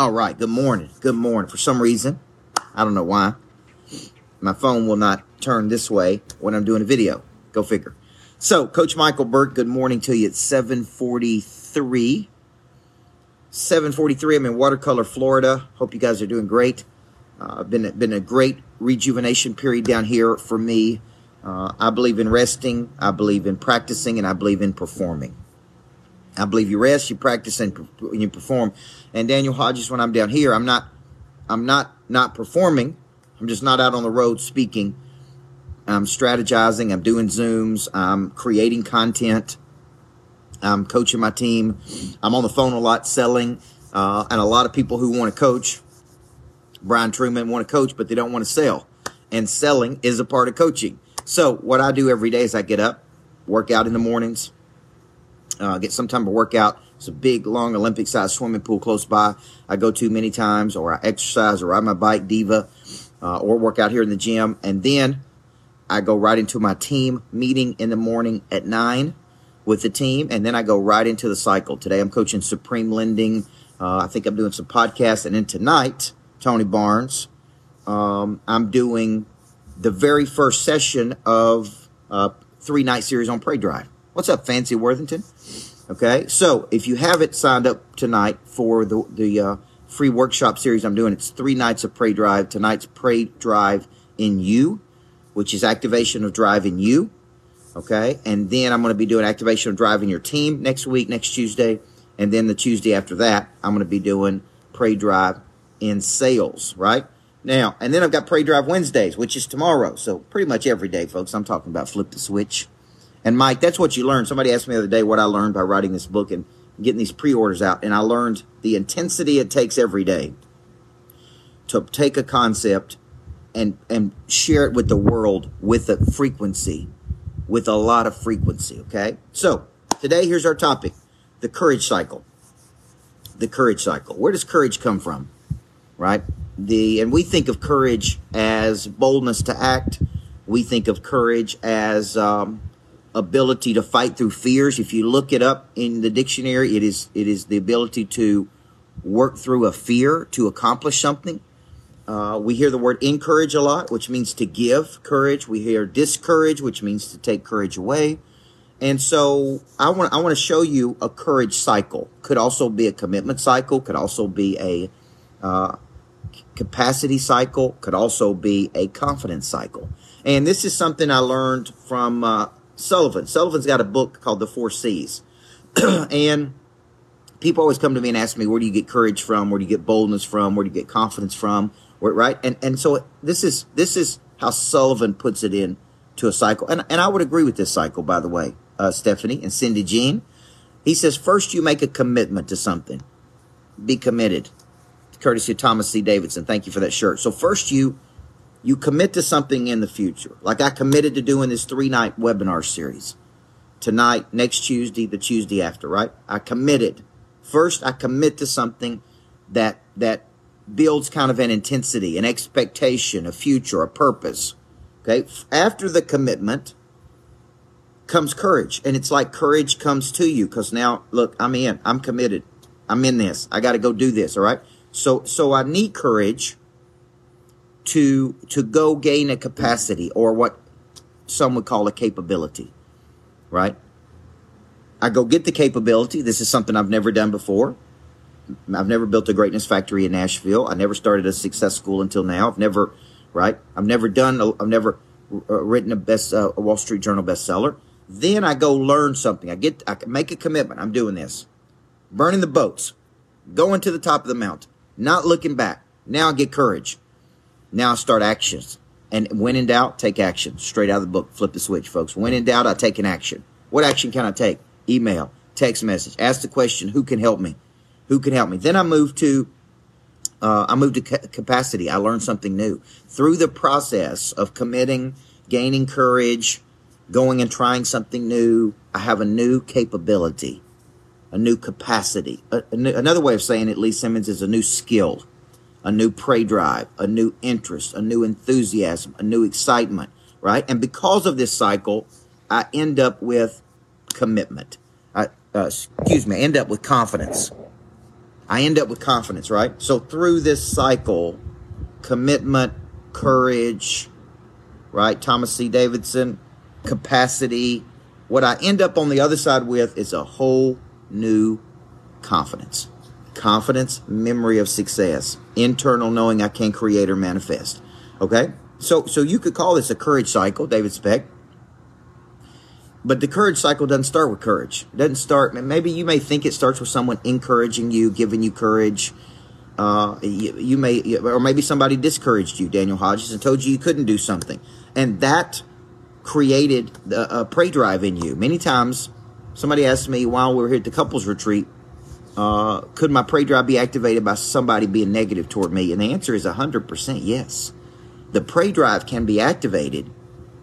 All right. Good morning. Good morning. For some reason, I don't know why, my phone will not turn this way when I'm doing a video. Go figure. So, Coach Michael Burt, good morning to you at 743. 743. I'm in Watercolor, Florida. Hope you guys are doing great. Uh, been been a great rejuvenation period down here for me. Uh, I believe in resting. I believe in practicing, and I believe in performing. I believe you rest, you practice, and you perform. And Daniel Hodges, when I'm down here, I'm not, I'm not not performing. I'm just not out on the road speaking. I'm strategizing. I'm doing zooms. I'm creating content. I'm coaching my team. I'm on the phone a lot selling, uh, and a lot of people who want to coach. Brian Truman want to coach, but they don't want to sell. And selling is a part of coaching. So what I do every day is I get up, work out in the mornings, uh, get some type of workout. It's a big, long Olympic sized swimming pool close by. I go to many times, or I exercise, or ride my bike, Diva, uh, or work out here in the gym. And then I go right into my team meeting in the morning at nine with the team, and then I go right into the cycle. Today I'm coaching Supreme Lending. Uh, I think I'm doing some podcasts, and then tonight, Tony Barnes, um, I'm doing the very first session of a three night series on Prey Drive. What's up, Fancy Worthington? Okay, so if you haven't signed up tonight for the the uh, free workshop series I'm doing, it's three nights of Prey Drive. Tonight's Prey Drive in You, which is activation of drive in you. Okay, and then I'm going to be doing activation of drive in your team next week, next Tuesday, and then the Tuesday after that, I'm going to be doing Prey Drive in sales. Right now, and then I've got Prey Drive Wednesdays, which is tomorrow. So pretty much every day, folks. I'm talking about flip the switch. And Mike, that's what you learn. Somebody asked me the other day what I learned by writing this book and getting these pre-orders out. And I learned the intensity it takes every day to take a concept and and share it with the world with a frequency, with a lot of frequency. Okay. So today, here's our topic: the courage cycle. The courage cycle. Where does courage come from? Right. The and we think of courage as boldness to act. We think of courage as um, ability to fight through fears. If you look it up in the dictionary, it is it is the ability to work through a fear to accomplish something. Uh, we hear the word encourage a lot, which means to give courage. We hear discourage, which means to take courage away. And so I want I want to show you a courage cycle. Could also be a commitment cycle. Could also be a uh, capacity cycle. Could also be a confidence cycle. And this is something I learned from uh, Sullivan. Sullivan's got a book called The Four C's. and people always come to me and ask me, where do you get courage from? Where do you get boldness from? Where do you get confidence from? Where, right? And, and so this is, this is how Sullivan puts it in to a cycle. And, and I would agree with this cycle, by the way, uh, Stephanie and Cindy Jean. He says, first you make a commitment to something. Be committed. Courtesy of Thomas C. Davidson. Thank you for that shirt. So first you, you commit to something in the future. Like I committed to doing this three night webinar series tonight, next Tuesday, the Tuesday after, right? I committed. First, I commit to something that, that builds kind of an intensity, an expectation, a future, a purpose. Okay. After the commitment comes courage. And it's like courage comes to you because now, look, I'm in, I'm committed. I'm in this. I got to go do this. All right. So, so I need courage to to go gain a capacity or what some would call a capability, right? I go get the capability. This is something I've never done before. I've never built a greatness factory in Nashville. I never started a success school until now. I've never, right? I've never done. I've never uh, written a best uh, a Wall Street Journal bestseller. Then I go learn something. I get. I make a commitment. I'm doing this. Burning the boats, going to the top of the mountain, not looking back. Now I get courage. Now I start actions. And when in doubt, take action. Straight out of the book. Flip the switch, folks. When in doubt, I take an action. What action can I take? Email, text message, ask the question, who can help me? Who can help me? Then I move to, uh, I move to capacity. I learn something new through the process of committing, gaining courage, going and trying something new. I have a new capability, a new capacity. A, a new, another way of saying it, Lee Simmons, is a new skill a new prey drive, a new interest, a new enthusiasm, a new excitement, right? And because of this cycle, I end up with commitment. I, uh, excuse me, I end up with confidence. I end up with confidence, right? So through this cycle, commitment, courage, right? Thomas C. Davidson, capacity. What I end up on the other side with is a whole new confidence. Confidence, memory of success, internal knowing I can create or manifest. Okay? So so you could call this a courage cycle, David Speck. But the courage cycle doesn't start with courage. It doesn't start maybe you may think it starts with someone encouraging you, giving you courage. Uh, you, you may, or maybe somebody discouraged you, Daniel Hodges, and told you you couldn't do something, and that created a, a prey drive in you. Many times, somebody asked me while we were here at the couples retreat, uh, could my prey drive be activated by somebody being negative toward me? And the answer is 100% yes. The prey drive can be activated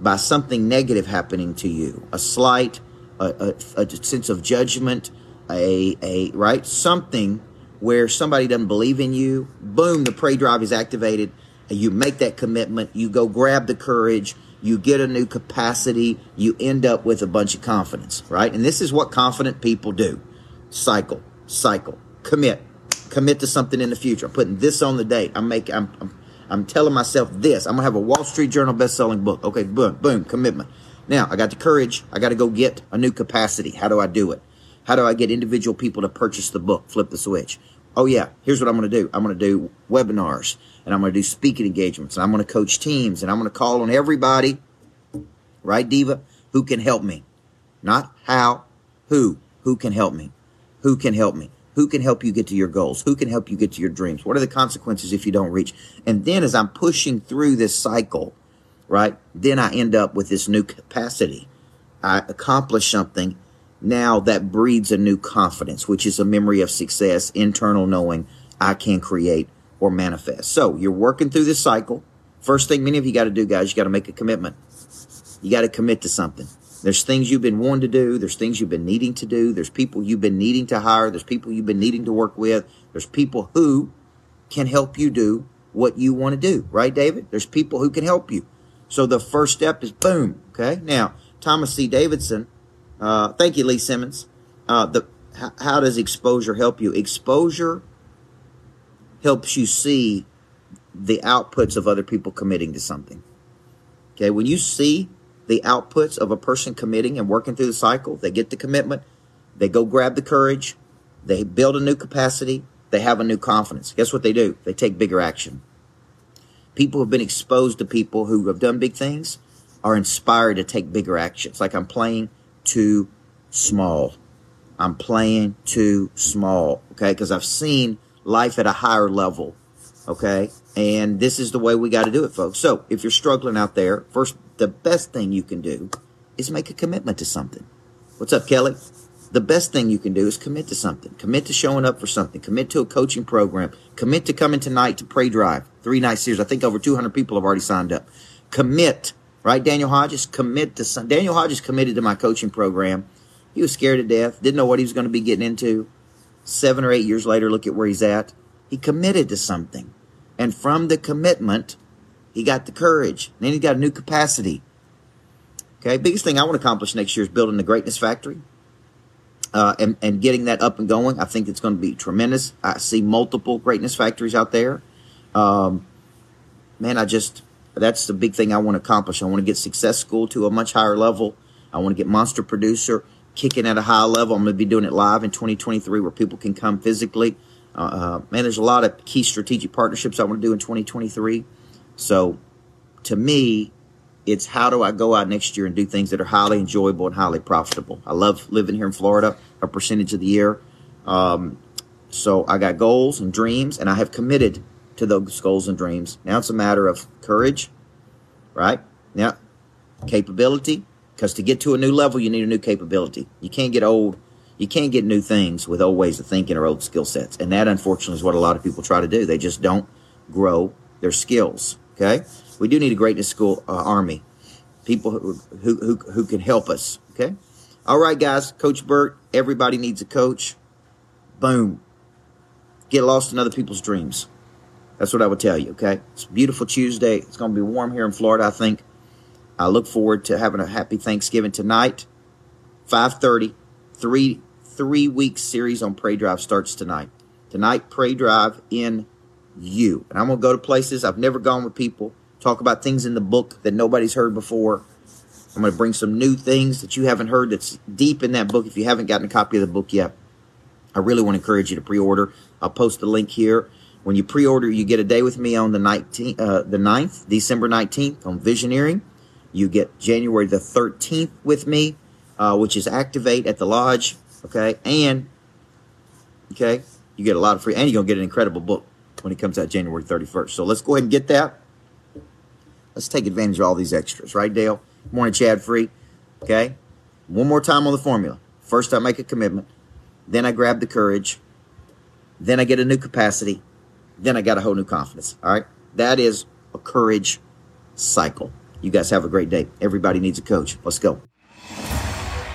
by something negative happening to you a slight, a, a, a sense of judgment, a, a, right? Something where somebody doesn't believe in you. Boom, the prey drive is activated. You make that commitment. You go grab the courage. You get a new capacity. You end up with a bunch of confidence, right? And this is what confident people do cycle cycle. Commit. Commit to something in the future. I'm putting this on the date. I'm making. I'm, I'm, I'm telling myself this. I'm gonna have a Wall Street Journal best-selling book. Okay, boom, boom, commitment. Now I got the courage. I got to go get a new capacity. How do I do it? How do I get individual people to purchase the book? Flip the switch. Oh yeah, here's what I'm gonna do. I'm gonna do webinars and I'm gonna do speaking engagements and I'm gonna coach teams and I'm gonna call on everybody, right, Diva, who can help me. Not how, who, who can help me. Who can help me? Who can help you get to your goals? Who can help you get to your dreams? What are the consequences if you don't reach? And then as I'm pushing through this cycle, right, then I end up with this new capacity. I accomplish something now that breeds a new confidence, which is a memory of success, internal knowing I can create or manifest. So you're working through this cycle. First thing many of you got to do, guys, you got to make a commitment. You got to commit to something. There's things you've been wanting to do. There's things you've been needing to do. There's people you've been needing to hire. There's people you've been needing to work with. There's people who can help you do what you want to do, right, David? There's people who can help you. So the first step is boom. Okay. Now, Thomas C. Davidson, uh, thank you, Lee Simmons. Uh, the, how, how does exposure help you? Exposure helps you see the outputs of other people committing to something. Okay. When you see the outputs of a person committing and working through the cycle. They get the commitment, they go grab the courage, they build a new capacity, they have a new confidence. Guess what they do? They take bigger action. People who've been exposed to people who have done big things are inspired to take bigger action. It's like I'm playing too small. I'm playing too small, okay? Because I've seen life at a higher level, okay? And this is the way we got to do it, folks. So if you're struggling out there, first the best thing you can do is make a commitment to something. What's up, Kelly? The best thing you can do is commit to something. Commit to showing up for something. Commit to a coaching program. Commit to coming tonight to Prey Drive. Three night series. I think over 200 people have already signed up. Commit, right? Daniel Hodges, commit to some. Daniel Hodges committed to my coaching program. He was scared to death. Didn't know what he was going to be getting into. Seven or eight years later, look at where he's at. He committed to something. And from the commitment, he got the courage. And Then he got a new capacity. Okay, biggest thing I want to accomplish next year is building the greatness factory. Uh, and, and getting that up and going. I think it's going to be tremendous. I see multiple greatness factories out there. Um, man, I just, that's the big thing I want to accomplish. I want to get Success School to a much higher level. I want to get Monster Producer kicking at a high level. I'm going to be doing it live in 2023 where people can come physically. Uh, man, there's a lot of key strategic partnerships I want to do in 2023. So to me, it's how do I go out next year and do things that are highly enjoyable and highly profitable. I love living here in Florida a percentage of the year. Um, so I got goals and dreams, and I have committed to those goals and dreams. Now it's a matter of courage, right? Now, capability, because to get to a new level, you need a new capability. You can't get old. You can't get new things with old ways of thinking or old skill sets. And that, unfortunately, is what a lot of people try to do. They just don't grow their skills. Okay, we do need a greatness school uh, army, people who, who who who can help us. Okay, all right, guys. Coach Burt, everybody needs a coach. Boom. Get lost in other people's dreams. That's what I would tell you. Okay, it's beautiful Tuesday. It's going to be warm here in Florida. I think. I look forward to having a happy Thanksgiving tonight. 5:30, three three week series on Prey Drive starts tonight. Tonight, prey drive in you. And I'm going to go to places I've never gone with people, talk about things in the book that nobody's heard before. I'm going to bring some new things that you haven't heard that's deep in that book if you haven't gotten a copy of the book yet. I really want to encourage you to pre-order. I'll post the link here. When you pre-order, you get a day with me on the 19th, uh, the 9th, December 19th on Visioneering. You get January the 13th with me, uh, which is Activate at the Lodge. Okay. And, okay, you get a lot of free, and you're going to get an incredible book when it comes out January 31st. So let's go ahead and get that. Let's take advantage of all these extras, right, Dale? Morning, Chad Free. Okay. One more time on the formula. First, I make a commitment. Then I grab the courage. Then I get a new capacity. Then I got a whole new confidence. All right. That is a courage cycle. You guys have a great day. Everybody needs a coach. Let's go.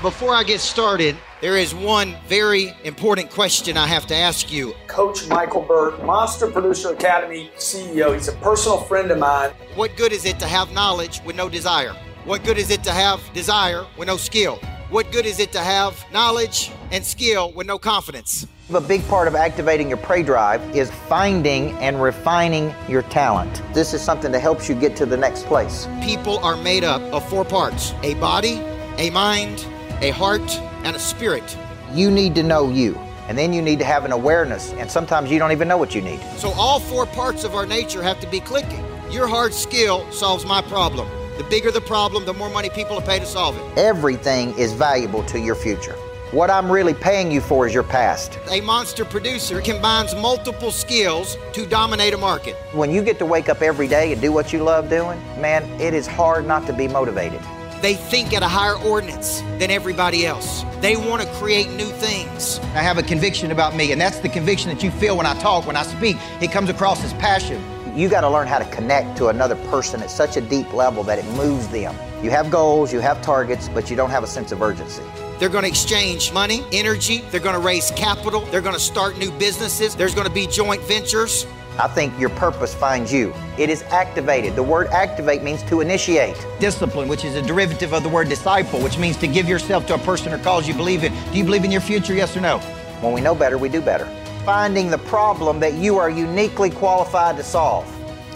Before I get started, there is one very important question I have to ask you. Coach Michael Burt, Monster Producer Academy CEO. He's a personal friend of mine. What good is it to have knowledge with no desire? What good is it to have desire with no skill? What good is it to have knowledge and skill with no confidence? A big part of activating your prey drive is finding and refining your talent. This is something that helps you get to the next place. People are made up of four parts a body, a mind, a heart, and a spirit. You need to know you. And then you need to have an awareness, and sometimes you don't even know what you need. So, all four parts of our nature have to be clicking. Your hard skill solves my problem. The bigger the problem, the more money people will pay to solve it. Everything is valuable to your future. What I'm really paying you for is your past. A monster producer combines multiple skills to dominate a market. When you get to wake up every day and do what you love doing, man, it is hard not to be motivated. They think at a higher ordinance than everybody else. They want to create new things. I have a conviction about me, and that's the conviction that you feel when I talk, when I speak. It comes across as passion. You got to learn how to connect to another person at such a deep level that it moves them. You have goals, you have targets, but you don't have a sense of urgency. They're going to exchange money, energy, they're going to raise capital, they're going to start new businesses, there's going to be joint ventures. I think your purpose finds you. It is activated. The word activate means to initiate. Discipline, which is a derivative of the word disciple, which means to give yourself to a person or cause you believe in. Do you believe in your future, yes or no? When we know better, we do better. Finding the problem that you are uniquely qualified to solve,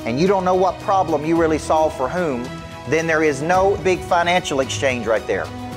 and you don't know what problem you really solve for whom, then there is no big financial exchange right there.